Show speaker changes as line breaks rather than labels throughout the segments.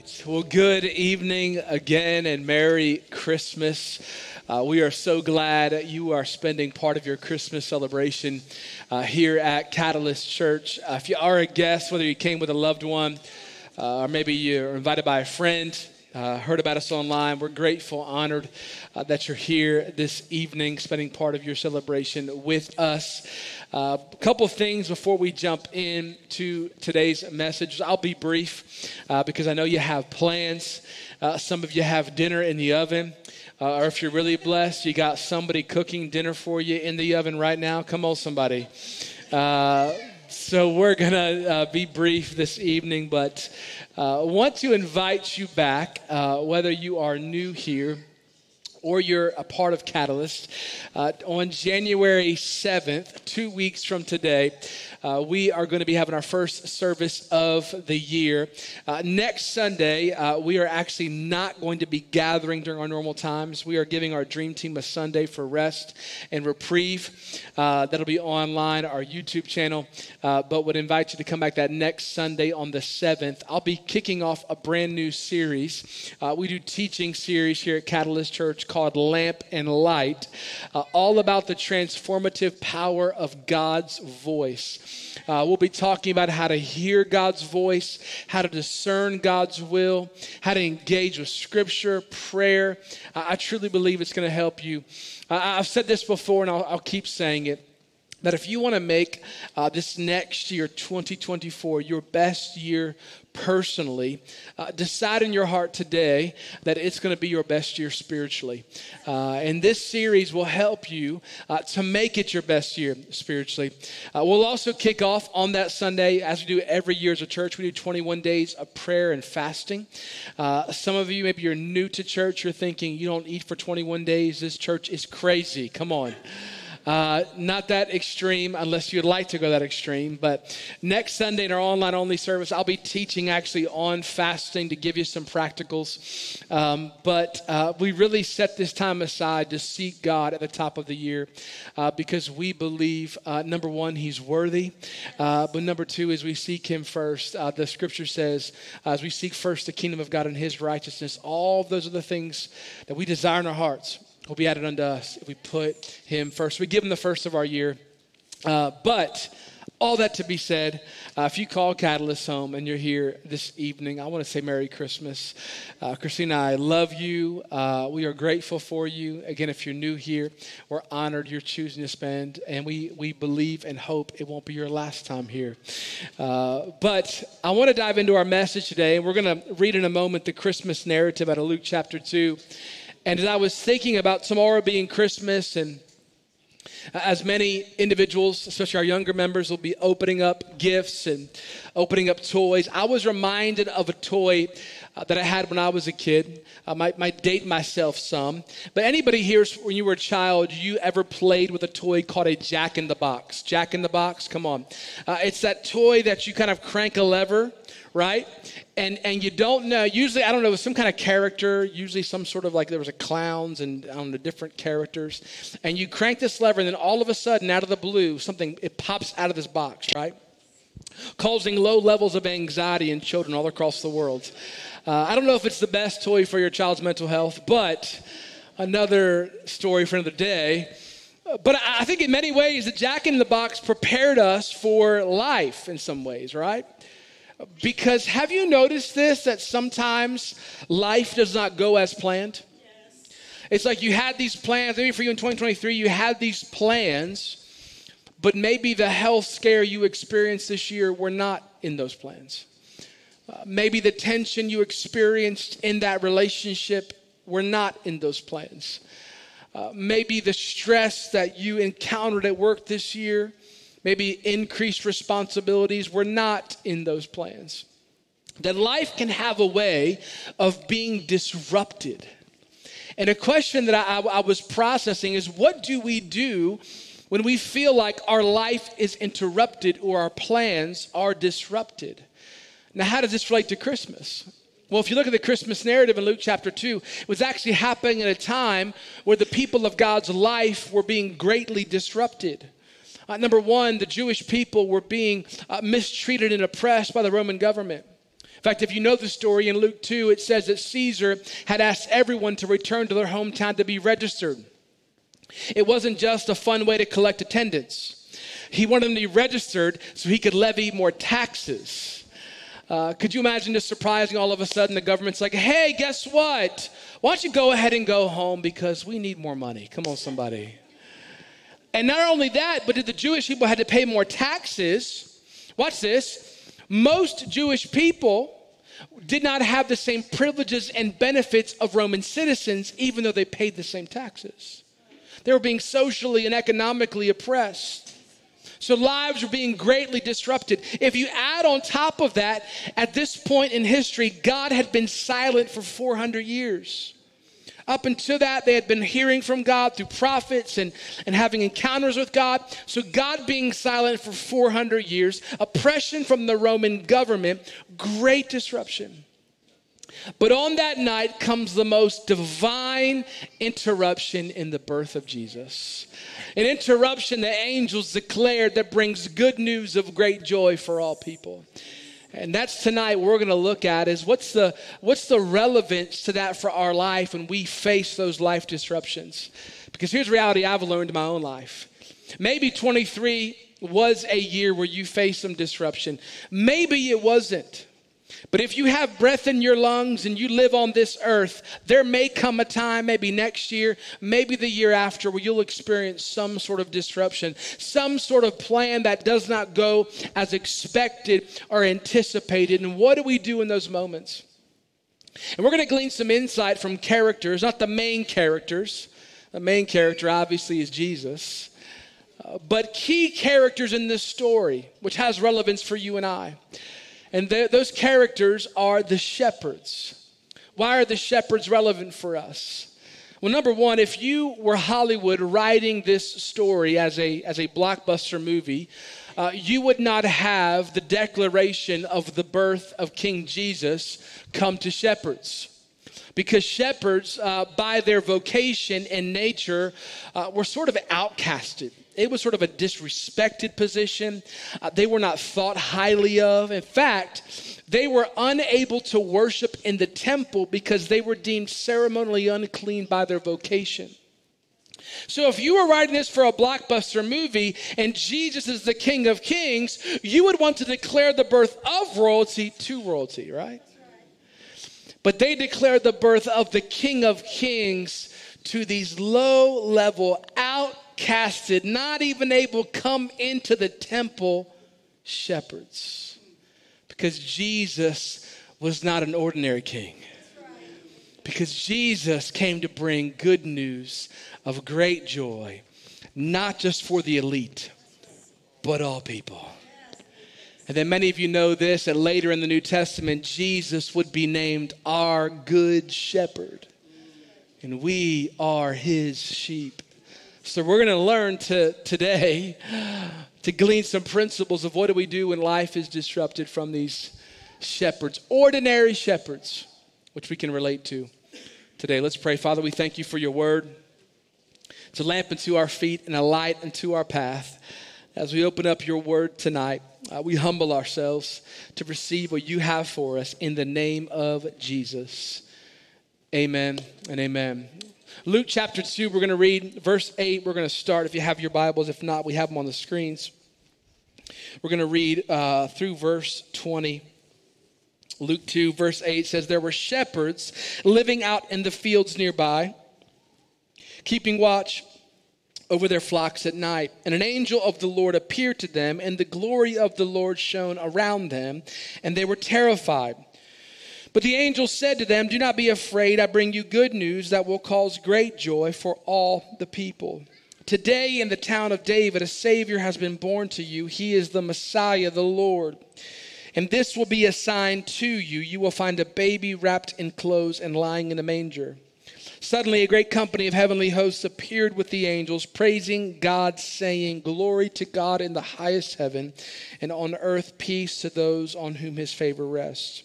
right. Well, good evening again and Merry Christmas. Uh, we are so glad you are spending part of your Christmas celebration uh, here at Catalyst Church. Uh, if you are a guest, whether you came with a loved one uh, or maybe you're invited by a friend, uh, heard about us online, we're grateful, honored uh, that you're here this evening, spending part of your celebration with us. A uh, couple of things before we jump into today's message. I'll be brief uh, because I know you have plans. Uh, some of you have dinner in the oven. Uh, or if you're really blessed, you got somebody cooking dinner for you in the oven right now. Come on, somebody. Uh, so we're going to uh, be brief this evening, but want to invite you back, whether you are new here or you're a part of Catalyst, uh, on January 7th, two weeks from today, uh, we are going to be having our first service of the year. Uh, next Sunday, uh, we are actually not going to be gathering during our normal times. We are giving our dream team a Sunday for rest and reprieve. Uh, that'll be online, our YouTube channel, uh, but would invite you to come back that next Sunday on the 7th. I'll be kicking off a brand new series. Uh, we do teaching series here at Catalyst Church called Lamp and Light, all about the transformative power of God's voice. Uh, we'll be talking about how to hear God's voice, how to discern God's will, how to engage with Scripture, prayer. I truly believe it's going to help you. I've said this before and I'll, I'll keep saying it that if you want to make uh, this next year, 2024, your best year personally, uh, decide in your heart today that it's going to be your best year spiritually. Uh, and this series will help you uh, to make it your best year spiritually. Uh, we'll also kick off on that Sunday, as we do every year as a church. We do 21 days of prayer and fasting. Uh, some of you, maybe you're new to church, you're thinking, you don't eat for 21 days. This church is crazy. Come on. Uh, not that extreme unless you'd like to go that extreme. But next Sunday in our online only service, I'll be teaching actually on fasting to give you some practicals. Um, but uh, we really set this time aside to seek God at the top of the year uh, because we believe, uh, number one, He's worthy. Uh, but number two, as we seek Him first, uh, the scripture says, as we seek first the kingdom of God and His righteousness, all those are the things that we desire in our hearts will be added unto us if we put him first. We give him the first of our year. Uh, but all that to be said, uh, if you call Catalyst home and you're here this evening, I want to say Merry Christmas. Uh, Christina, I love you. Uh, we are grateful for you. Again, if you're new here, we're honored you're choosing to spend, and we, we believe and hope it won't be your last time here. Uh, but I want to dive into our message today. and We're going to read in a moment the Christmas narrative out of Luke chapter 2. And as I was thinking about tomorrow being Christmas, and as many individuals, especially our younger members, will be opening up gifts and opening up toys, I was reminded of a toy uh, that I had when I was a kid. I might, might date myself some. But anybody here, when you were a child, you ever played with a toy called a Jack in the Box? Jack in the Box? Come on. Uh, it's that toy that you kind of crank a lever right? And and you don't know. Usually, I don't know, some kind of character. Usually, some sort of like there was a clowns and don't know different characters. And you crank this lever, and then all of a sudden, out of the blue, something it pops out of this box, right? Causing low levels of anxiety in children all across the world. Uh, I don't know if it's the best toy for your child's mental health, but another story for another day. But I think in many ways, the Jack in the Box prepared us for life in some ways, right? Because have you noticed this that sometimes life does not go as planned? Yes. It's like you had these plans, maybe for you in 2023, you had these plans, but maybe the health scare you experienced this year were not in those plans. Uh, maybe the tension you experienced in that relationship were not in those plans. Uh, maybe the stress that you encountered at work this year maybe increased responsibilities were not in those plans. That life can have a way of being disrupted. And a question that I, I, was processing is what do we do when we feel like our life is interrupted or our plans are disrupted? Now, how does this relate to Christmas? Well, if you look at the Christmas narrative in Luke chapter 2, it was actually happening at a time where the people of God's life were being greatly disrupted. Uh, number one, the Jewish people were being uh, mistreated and oppressed by the Roman government. In fact, if you know the story in Luke 2, it says that Caesar had asked everyone to return to their hometown to be registered. It wasn't just a fun way to collect attendance. He wanted them to be registered so he could levy more taxes. Uh, could you imagine just surprising all of a sudden the government's like, hey, guess what? Why don't you go ahead and go home because we need more money? Come on, somebody. And not only that, but did the Jewish people had to pay more taxes? Watch this. Most Jewish people did not have the same privileges and benefits of Roman citizens, even though they paid the same taxes. They were being socially and economically oppressed. So lives were being greatly disrupted. If you add on top of that, at this point in history, God had been silent for 400 years. Up until that, they had been hearing from God through prophets and, and having encounters with God. So, God being silent for 400 years, oppression from the Roman government, great disruption. But on that night comes the most divine interruption in the birth of Jesus. An interruption the angels declared that brings good news of great joy for all people. And that's tonight we're going to look at is what's the what's the relevance to that for our life when we face those life disruptions? Because here's reality I've learned in my own life. Maybe 23 was a year where you faced some disruption. Maybe it wasn't. But if you have breath in your lungs and you live on this earth, there may come a time, maybe next year, maybe the year after, where you'll experience some sort of disruption, some sort of plan that does not go as expected or anticipated. And what do we do in those moments? And we're going to glean some insight from characters, not the main characters. The main character, obviously, is Jesus. Uh, but key characters in this story, which has relevance for you and I. And those characters are the shepherds. Why are the shepherds relevant for us? Well, number one, if you were Hollywood writing this story as a, as a blockbuster movie, uh, you would not have the declaration of the birth of King Jesus come to shepherds. Because shepherds, uh, by their vocation and nature, uh, were sort of outcasted it was sort of a disrespected position. Uh, they were not thought highly of. In fact, they were unable to worship in the temple because they were deemed ceremonially unclean by their vocation. So, if you were writing this for a blockbuster movie and Jesus is the King of Kings, you would want to declare the birth of royalty to royalty, right? But they declared the birth of the King of Kings to these low level, out outcasted, not even able come into the temple shepherds. Because Jesus was not an ordinary king. Because Jesus came to bring good news of great joy, not just for the elite, but all people. And then many of you know this that later in the New Testament, Jesus would be named our good shepherd. And we are his sheep. So we're going to learn to today to glean some principles of what do we do when life is disrupted from these shepherds, ordinary shepherds, which we can relate to today. Let's pray. Father, we thank you for your word. It's a lamp unto our feet and a light unto our path. As we open up your word tonight, uh, we humble ourselves to receive what you have for us in the name of Jesus. Amen and amen. Luke chapter 2, we're going to read verse 8. We're going to start if you have your Bibles. If not, we have them on the screens. We're going to read uh, through verse 20. Luke 2, verse 8 says, There were shepherds living out in the fields nearby, keeping watch over their flocks at night. And an angel of the Lord appeared to them, and the glory of the Lord shone around them, and they were terrified. But the angel said to them, Do not be afraid. I bring you good news that will cause great joy for all the people. Today in the town of David, a Savior has been born to you. He is the Messiah, the Lord. And this will be a sign to you. You will find a baby wrapped in clothes and lying in a manger. Suddenly, a great company of heavenly hosts appeared with the angels, praising God, saying, Glory to God in the highest heaven, and on earth peace to those on whom his favor rests.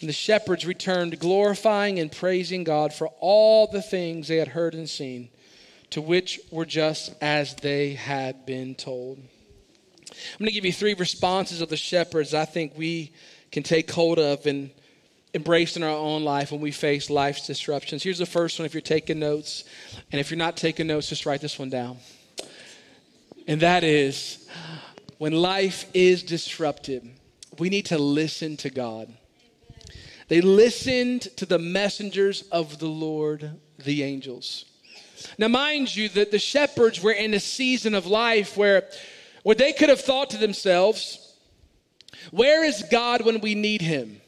And the shepherds returned, glorifying and praising God for all the things they had heard and seen, to which were just as they had been told. I'm going to give you three responses of the shepherds I think we can take hold of and embrace in our own life when we face life's disruptions. Here's the first one if you're taking notes. And if you're not taking notes, just write this one down. And that is when life is disrupted, we need to listen to God. They listened to the messengers of the Lord, the angels. Now, mind you, that the shepherds were in a season of life where, where they could have thought to themselves, Where is God when we need him?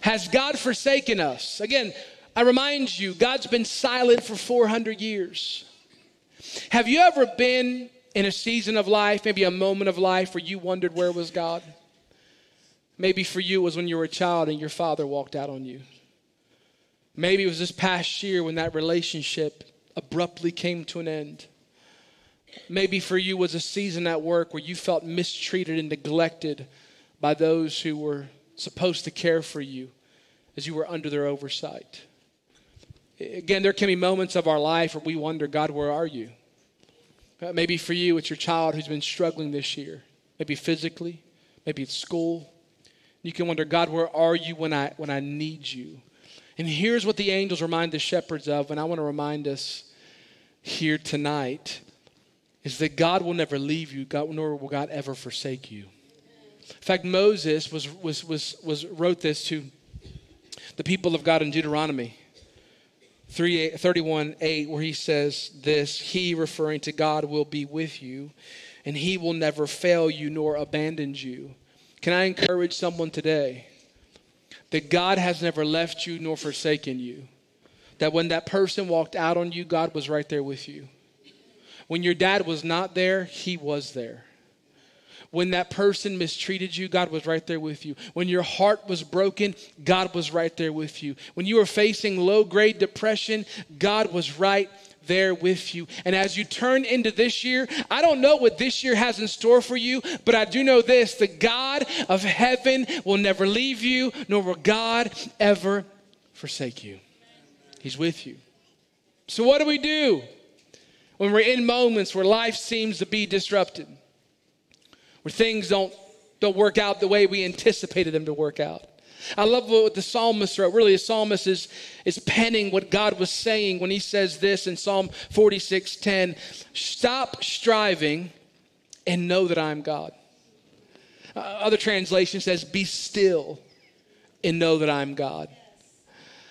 Has God forsaken us? Again, I remind you, God's been silent for 400 years. Have you ever been in a season of life, maybe a moment of life, where you wondered where was God? Maybe for you it was when you were a child and your father walked out on you. Maybe it was this past year when that relationship abruptly came to an end. Maybe for you was a season at work where you felt mistreated and neglected by those who were supposed to care for you as you were under their oversight. Again, there can be moments of our life where we wonder, God, where are you? Uh, maybe for you, it's your child who's been struggling this year, maybe physically, maybe at school. You can wonder, God, where are you when I, when I need you? And here's what the angels remind the shepherds of, and I want to remind us here tonight is that God will never leave you, God, nor will God ever forsake you. In fact, Moses was, was, was, was wrote this to the people of God in Deuteronomy 3, 31 8, where he says this He, referring to God, will be with you, and He will never fail you nor abandon you. Can I encourage someone today that God has never left you nor forsaken you? That when that person walked out on you, God was right there with you. When your dad was not there, He was there. When that person mistreated you, God was right there with you. When your heart was broken, God was right there with you. When you were facing low grade depression, God was right there with you. And as you turn into this year, I don't know what this year has in store for you, but I do know this the God of heaven will never leave you, nor will God ever forsake you. He's with you. So, what do we do when we're in moments where life seems to be disrupted? where things don't, don't work out the way we anticipated them to work out. I love what the psalmist wrote. Really, the psalmist is, is penning what God was saying when he says this in Psalm 46 10 Stop striving and know that I am God. Uh, other translation says, Be still and know that I'm God.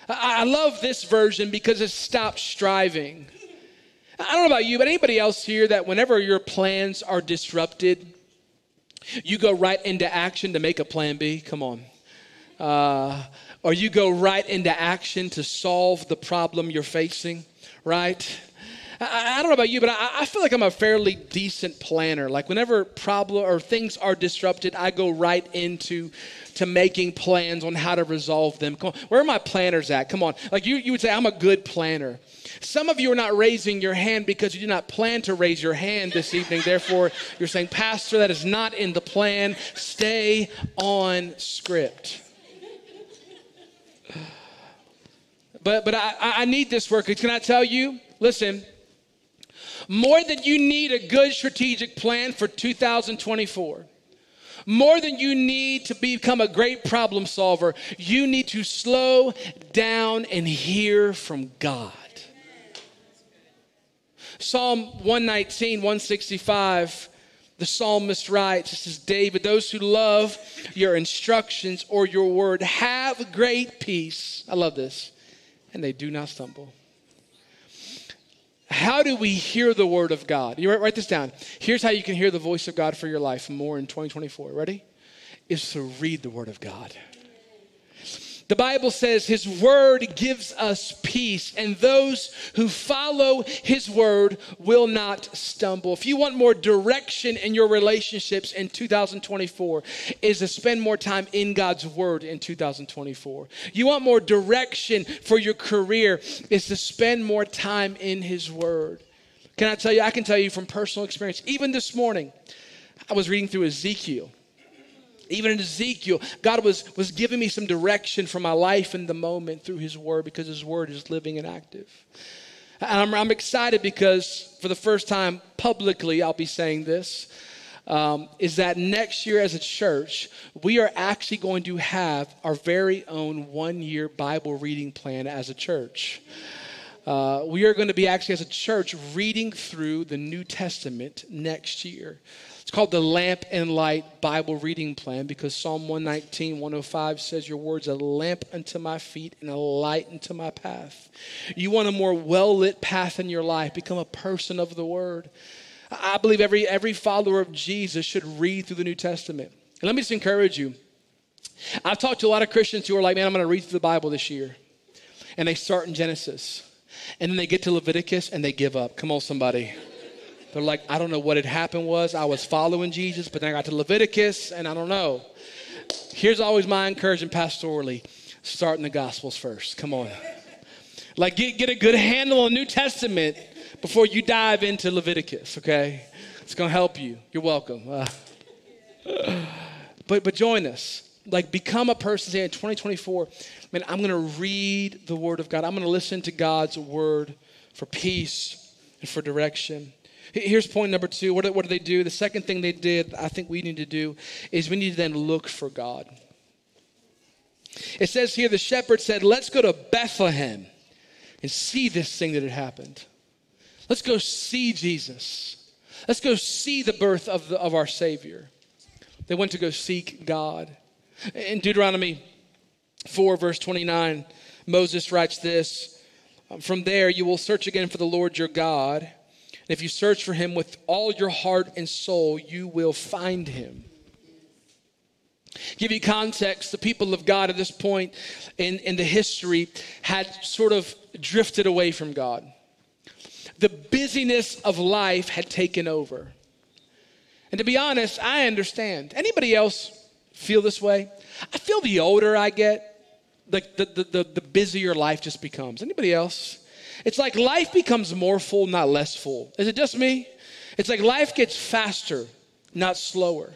I, I love this version because it stops striving. I don't know about you, but anybody else here that whenever your plans are disrupted, you go right into action to make a plan B. Come on. Uh, or you go right into action to solve the problem you're facing, right? I, I don't know about you, but I, I, feel like I'm a fairly decent planner. Like whenever problem or things are disrupted, I go right into to making plans on how to resolve them. Come on, where are my planners at? Come on. Like you, you would say, I'm a good planner. Some of you are not raising your hand because you do not plan to raise your hand this evening. Therefore, you're saying, Pastor, that is not in the plan. Stay on script. But, but I, I need this work. Can I tell you? Listen, more than you need a good strategic plan for 2024 more than you need to become a great problem solver, you need to slow down and hear from God. Psalm 119, 165, the psalmist writes, This is David, those who love your instructions or your word have great peace. I love this. And they do not stumble. How do we hear the word of God? You write, write this down. Here's how you can hear the voice of God for your life more in 2024. Ready? Is to read the word of God. The Bible says his word gives us peace, and those who follow his word will not stumble. If you want more direction in your relationships in 2024, is to spend more time in God's word in 2024. You want more direction for your career, is to spend more time in his word. Can I tell you? I can tell you from personal experience. Even this morning, I was reading through Ezekiel. Even in Ezekiel, God was, was giving me some direction for my life in the moment through His Word because His Word is living and active. And I'm, I'm excited because for the first time publicly, I'll be saying this. Um, is that next year as a church, we are actually going to have our very own one year Bible reading plan as a church. Uh, we are going to be actually, as a church, reading through the New Testament next year. Called the Lamp and Light Bible Reading Plan because Psalm 119, 105 says, Your words a lamp unto my feet and a light unto my path. You want a more well lit path in your life, become a person of the Word. I believe every, every follower of Jesus should read through the New Testament. And let me just encourage you. I've talked to a lot of Christians who are like, Man, I'm going to read through the Bible this year. And they start in Genesis. And then they get to Leviticus and they give up. Come on, somebody. They're like, I don't know what had happened was. I was following Jesus, but then I got to Leviticus and I don't know. Here's always my encouragement pastorally start in the Gospels first. Come on. Like, get, get a good handle on New Testament before you dive into Leviticus, okay? It's to help you. You're welcome. Uh, but, but join us. Like, become a person say in 2024, man, I'm to read the Word of God. I'm to listen to God's Word for peace and for direction. Here's point number two. What, what do they do? The second thing they did, I think we need to do, is we need to then look for God. It says here the shepherd said, Let's go to Bethlehem and see this thing that had happened. Let's go see Jesus. Let's go see the birth of, the, of our Savior. They went to go seek God. In Deuteronomy 4, verse 29, Moses writes this From there you will search again for the Lord your God and if you search for him with all your heart and soul, you will find him. Give you context, the people of God at this point in, in the history had sort of drifted away from God. The busyness of life had taken over. And to be honest, I understand. Anybody else feel this way? I feel the older I get, the, the, the, the busier life just becomes. Anybody else? It's like life becomes more full, not less full. Is it just me? It's like life gets faster, not slower.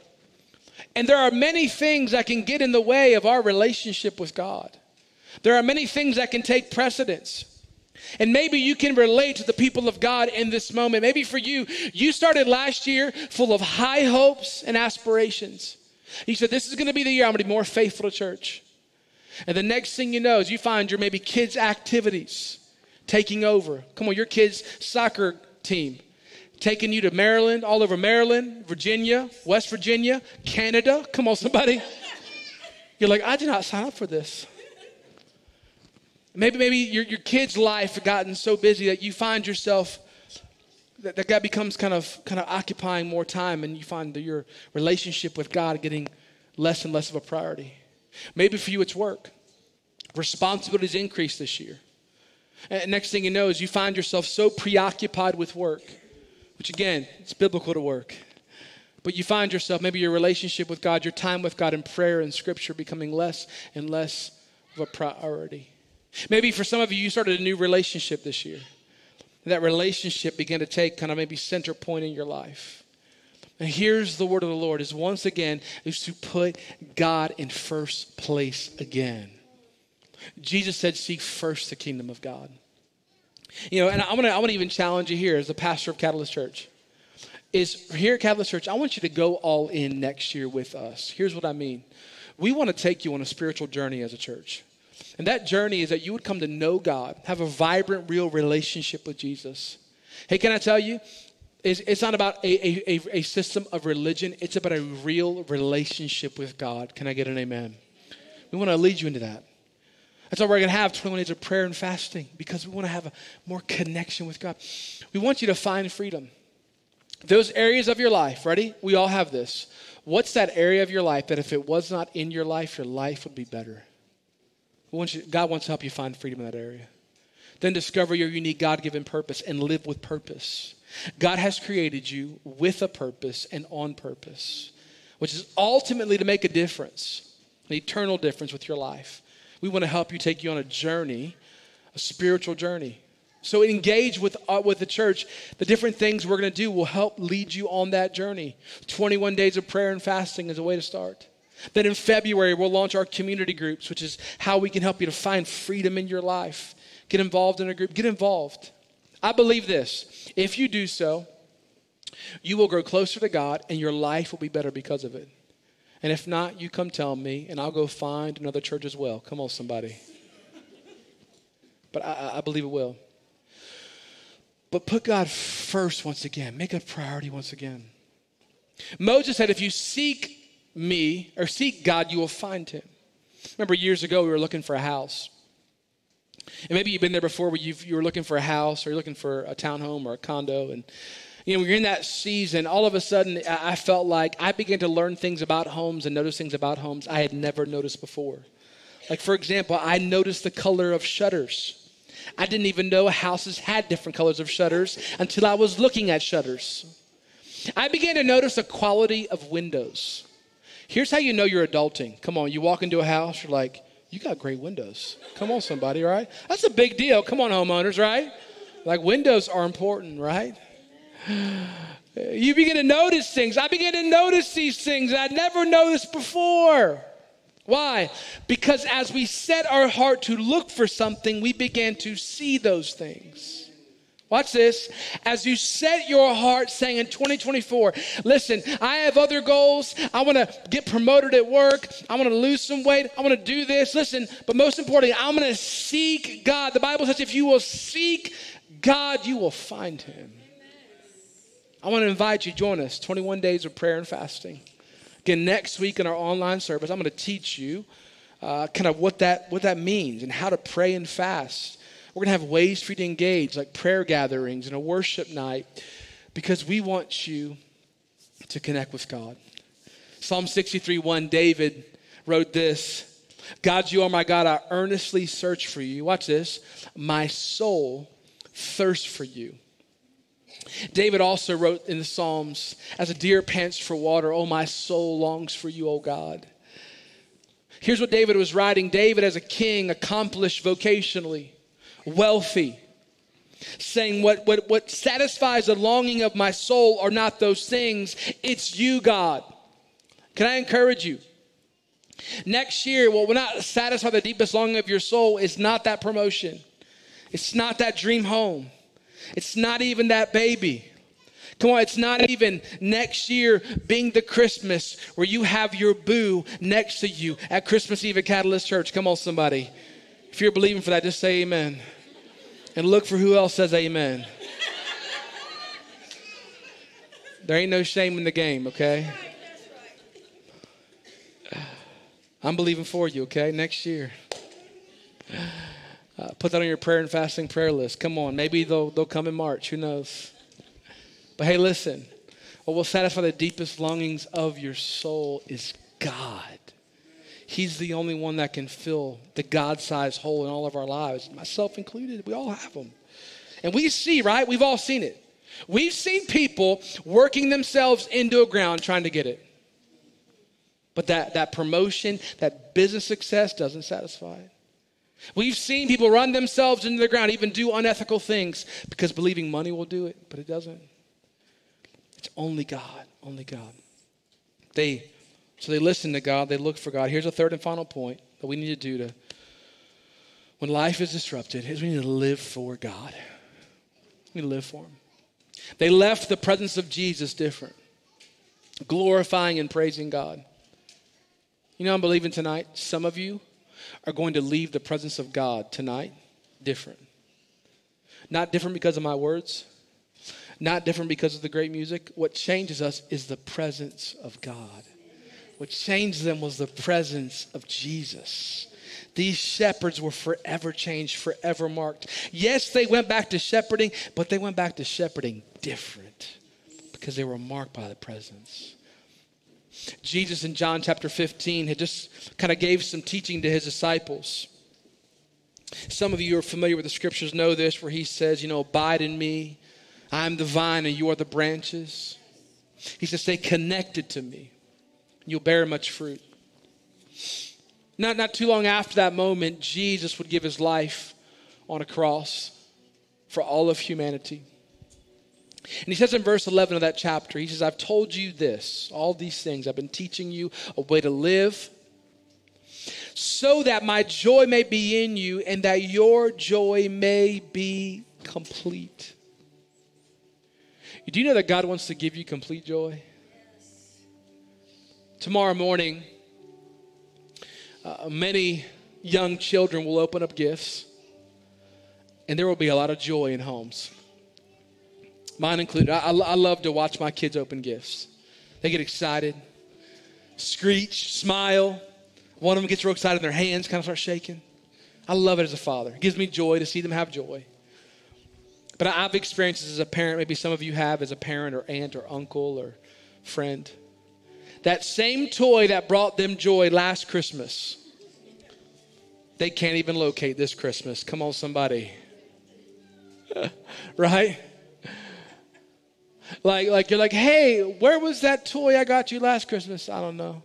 And there are many things that can get in the way of our relationship with God. There are many things that can take precedence. And maybe you can relate to the people of God in this moment. Maybe for you, you started last year full of high hopes and aspirations. You said, This is going to be the year I'm going to be more faithful to church. And the next thing you know is you find your maybe kids' activities taking over. Come on, your kids' soccer team taking you to Maryland, all over Maryland, Virginia, West Virginia, Canada. Come on, somebody. You're like, I did not sign up for this. Maybe, maybe your, your kid's life gotten so busy that you find yourself that, that God becomes kind of kind of occupying more time and you find that your relationship with God getting less and less of a priority. Maybe for you it's work. Responsibilities increase this year. And next thing you know is you find yourself so preoccupied with work, which again, it's biblical to work. But you find yourself, maybe your relationship with God, your time with God in prayer and scripture becoming less and less of a priority. Maybe for some of you, you started a new relationship this year. That relationship began to take kind of maybe center point in your life. And here's the word of the Lord is once again is to put God in first place again. Jesus said, Seek first the kingdom of God. You know, and I want to even challenge you here as the pastor of Catalyst Church. Is here at Catalyst Church, I want you to go all in next year with us. Here's what I mean. We want to take you on a spiritual journey as a church. And that journey is that you would come to know God, have a vibrant, real relationship with Jesus. Hey, can I tell you? It's, it's not about a, a, a system of religion, it's about a real relationship with God. Can I get an amen? We want to lead you into that. That's why we're going to have 21 days of prayer and fasting because we want to have a more connection with God. We want you to find freedom. Those areas of your life, ready? We all have this. What's that area of your life that if it was not in your life, your life would be better? You, God wants to help you find freedom in that area. Then discover your unique God given purpose and live with purpose. God has created you with a purpose and on purpose, which is ultimately to make a difference, an eternal difference with your life. We want to help you take you on a journey, a spiritual journey. So engage with, uh, with the church. The different things we're going to do will help lead you on that journey. 21 days of prayer and fasting is a way to start. Then in February, we'll launch our community groups, which is how we can help you to find freedom in your life. Get involved in a group. Get involved. I believe this. If you do so, you will grow closer to God and your life will be better because of it. And if not, you come tell me and I'll go find another church as well. Come on, somebody. But I, I believe it will. But put God first once again. Make a priority once again. Moses said, if you seek me or seek God, you will find him. Remember years ago, we were looking for a house. And maybe you've been there before where you were looking for a house or you're looking for a townhome or a condo. And, you know, when you're in that season, all of a sudden I felt like I began to learn things about homes and notice things about homes I had never noticed before. Like, for example, I noticed the color of shutters. I didn't even know houses had different colors of shutters until I was looking at shutters. I began to notice the quality of windows. Here's how you know you're adulting. Come on, you walk into a house, you're like, you got great windows. Come on, somebody, right? That's a big deal. Come on, homeowners, right? Like windows are important, right? You begin to notice things. I began to notice these things I'd never noticed before. Why? Because as we set our heart to look for something, we began to see those things. Watch this. As you set your heart saying in 2024, listen, I have other goals. I want to get promoted at work. I want to lose some weight. I want to do this. Listen, but most importantly, I'm going to seek God. The Bible says if you will seek God, you will find him. I want to invite you, join us 21 days of prayer and fasting. Again, next week in our online service, I'm going to teach you uh, kind of what that, what that means and how to pray and fast. We're going to have ways for you to engage, like prayer gatherings and a worship night, because we want you to connect with God. Psalm 63 1, David wrote this God, you are my God. I earnestly search for you. Watch this. My soul thirsts for you. David also wrote in the Psalms, As a deer pants for water, oh, my soul longs for you, oh God. Here's what David was writing David, as a king, accomplished vocationally, wealthy, saying, what, what, what satisfies the longing of my soul are not those things, it's you, God. Can I encourage you? Next year, what will not satisfy the deepest longing of your soul is not that promotion, it's not that dream home. It's not even that baby. Come on, it's not even next year being the Christmas where you have your boo next to you at Christmas Eve at Catalyst Church. Come on, somebody. If you're believing for that, just say amen. And look for who else says amen. There ain't no shame in the game, okay? I'm believing for you, okay? Next year. Uh, put that on your prayer and fasting prayer list. Come on, maybe they'll, they'll come in March. Who knows? But hey, listen, what will satisfy the deepest longings of your soul is God. He's the only one that can fill the God sized hole in all of our lives, myself included. We all have them. And we see, right? We've all seen it. We've seen people working themselves into a ground trying to get it. But that, that promotion, that business success doesn't satisfy it. We've seen people run themselves into the ground, even do unethical things because believing money will do it, but it doesn't. It's only God, only God. They so they listen to God, they look for God. Here's a third and final point that we need to do to when life is disrupted is we need to live for God. We live for him. They left the presence of Jesus different, glorifying and praising God. You know, I'm believing tonight, some of you are going to leave the presence of God tonight different. Not different because of my words, not different because of the great music. What changes us is the presence of God. What changed them was the presence of Jesus. These shepherds were forever changed, forever marked. Yes, they went back to shepherding, but they went back to shepherding different because they were marked by the presence. Jesus in John chapter 15 had just kind of gave some teaching to his disciples. Some of you are familiar with the scriptures, know this, where he says, you know, abide in me. I'm the vine and you are the branches. He says, stay connected to me. You'll bear much fruit. Not, not too long after that moment, Jesus would give his life on a cross for all of humanity. And he says in verse 11 of that chapter, he says, I've told you this, all these things. I've been teaching you a way to live so that my joy may be in you and that your joy may be complete. Do you know that God wants to give you complete joy? Tomorrow morning, uh, many young children will open up gifts, and there will be a lot of joy in homes. Mine included. I, I love to watch my kids open gifts. They get excited, screech, smile. One of them gets real excited, and their hands kind of start shaking. I love it as a father. It gives me joy to see them have joy. But I've experienced this as a parent, maybe some of you have as a parent or aunt or uncle or friend. That same toy that brought them joy last Christmas, they can't even locate this Christmas. Come on, somebody. right? Like, like you're like, hey, where was that toy I got you last Christmas? I don't know.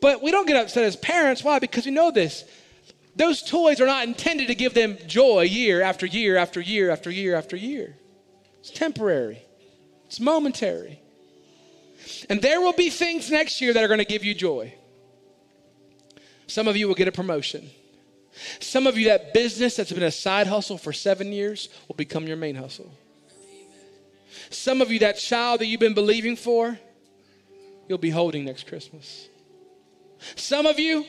But we don't get upset as parents. Why? Because we know this. Those toys are not intended to give them joy year after year after year after year after year. It's temporary, it's momentary. And there will be things next year that are going to give you joy. Some of you will get a promotion. Some of you, that business that's been a side hustle for seven years will become your main hustle. Some of you, that child that you've been believing for, you'll be holding next Christmas. Some of you,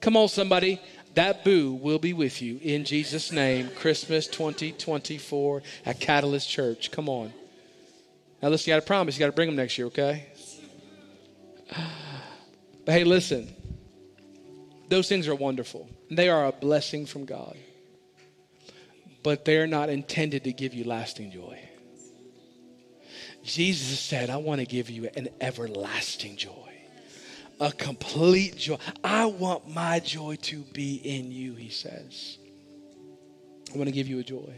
come on, somebody, that boo will be with you in Jesus' name, Christmas 2024 at Catalyst Church. Come on. Now, listen, you got to promise, you got to bring them next year, okay? But hey, listen, those things are wonderful. They are a blessing from God, but they're not intended to give you lasting joy. Jesus said, I want to give you an everlasting joy a complete joy. I want my joy to be in you, he says. I want to give you a joy.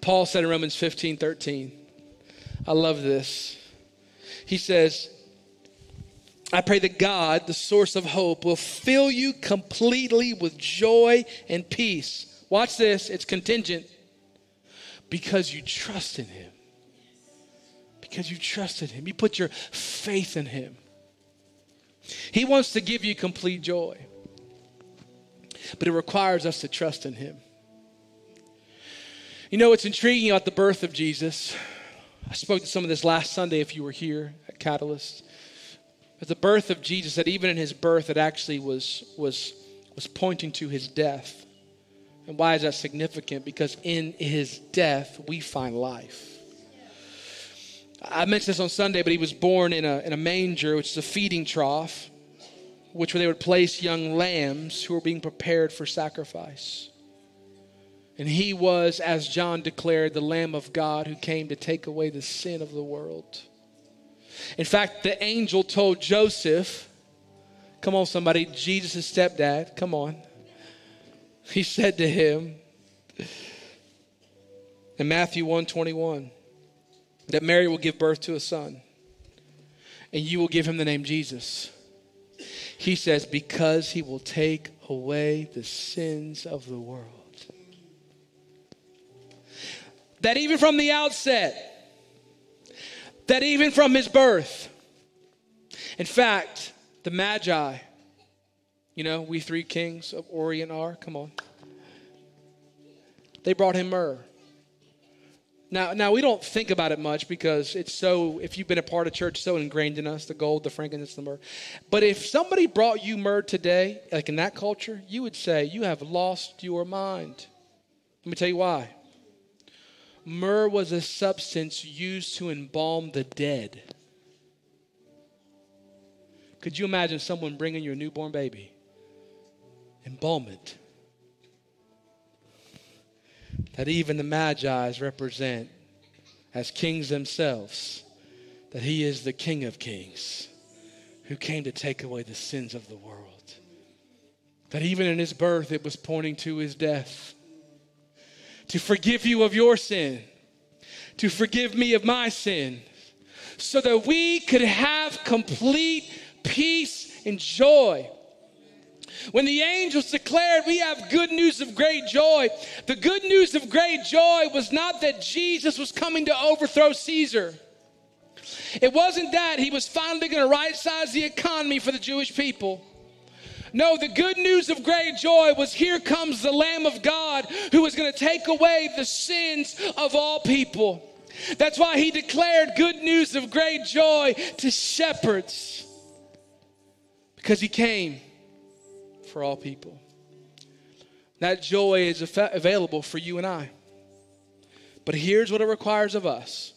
Paul said in Romans 15 13, I love this. He says, I pray that God, the source of hope, will fill you completely with joy and peace. Watch this, it's contingent. Because you trust in Him. Because you trusted Him. You put your faith in Him. He wants to give you complete joy, but it requires us to trust in Him. You know, it's intriguing about the birth of Jesus. I spoke to some of this last Sunday if you were here at Catalyst. At the birth of Jesus, that even in his birth, it actually was, was, was pointing to his death. And why is that significant? Because in his death, we find life. I mentioned this on Sunday, but he was born in a, in a manger, which is a feeding trough, which where they would place young lambs who were being prepared for sacrifice. And he was, as John declared, the Lamb of God who came to take away the sin of the world. In fact, the angel told Joseph, come on, somebody, Jesus' stepdad, come on. He said to him in Matthew 1 21, that Mary will give birth to a son, and you will give him the name Jesus. He says, because he will take away the sins of the world. That even from the outset, that even from his birth, in fact, the Magi, you know, we three kings of Orient are, come on. They brought him myrrh. Now, now we don't think about it much because it's so. If you've been a part of church, so ingrained in us the gold, the frankincense, the myrrh. But if somebody brought you myrrh today, like in that culture, you would say you have lost your mind. Let me tell you why. Myrrh was a substance used to embalm the dead. Could you imagine someone bringing your newborn baby? Embalm it that even the Magi's represent as kings themselves, that he is the King of kings who came to take away the sins of the world. that even in his birth it was pointing to his death. To forgive you of your sin, to forgive me of my sin, so that we could have complete peace and joy. When the angels declared, We have good news of great joy, the good news of great joy was not that Jesus was coming to overthrow Caesar. It wasn't that he was finally going to right size the economy for the Jewish people. No, the good news of great joy was here comes the Lamb of God who is going to take away the sins of all people. That's why he declared good news of great joy to shepherds because he came for all people. That joy is available for you and I. But here's what it requires of us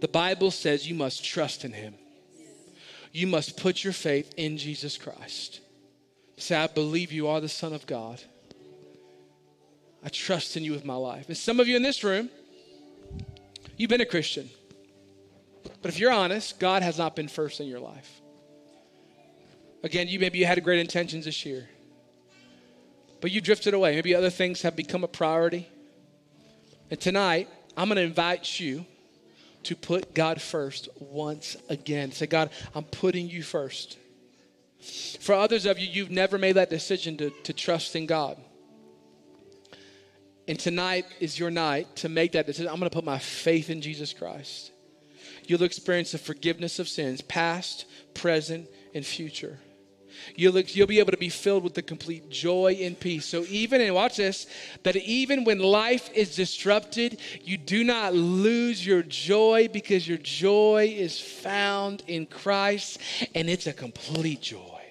the Bible says you must trust in him you must put your faith in Jesus Christ. Say, I believe you are the Son of God. I trust in you with my life. And some of you in this room, you've been a Christian. But if you're honest, God has not been first in your life. Again, you maybe you had great intentions this year. But you drifted away. Maybe other things have become a priority. And tonight, I'm going to invite you to put God first once again. Say, God, I'm putting you first. For others of you, you've never made that decision to, to trust in God. And tonight is your night to make that decision. I'm going to put my faith in Jesus Christ. You'll experience the forgiveness of sins, past, present, and future. You'll, you'll be able to be filled with the complete joy and peace. So, even, and watch this, that even when life is disrupted, you do not lose your joy because your joy is found in Christ and it's a complete joy.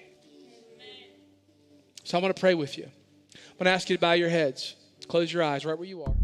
So, I want to pray with you. I'm going to ask you to bow your heads, close your eyes right where you are.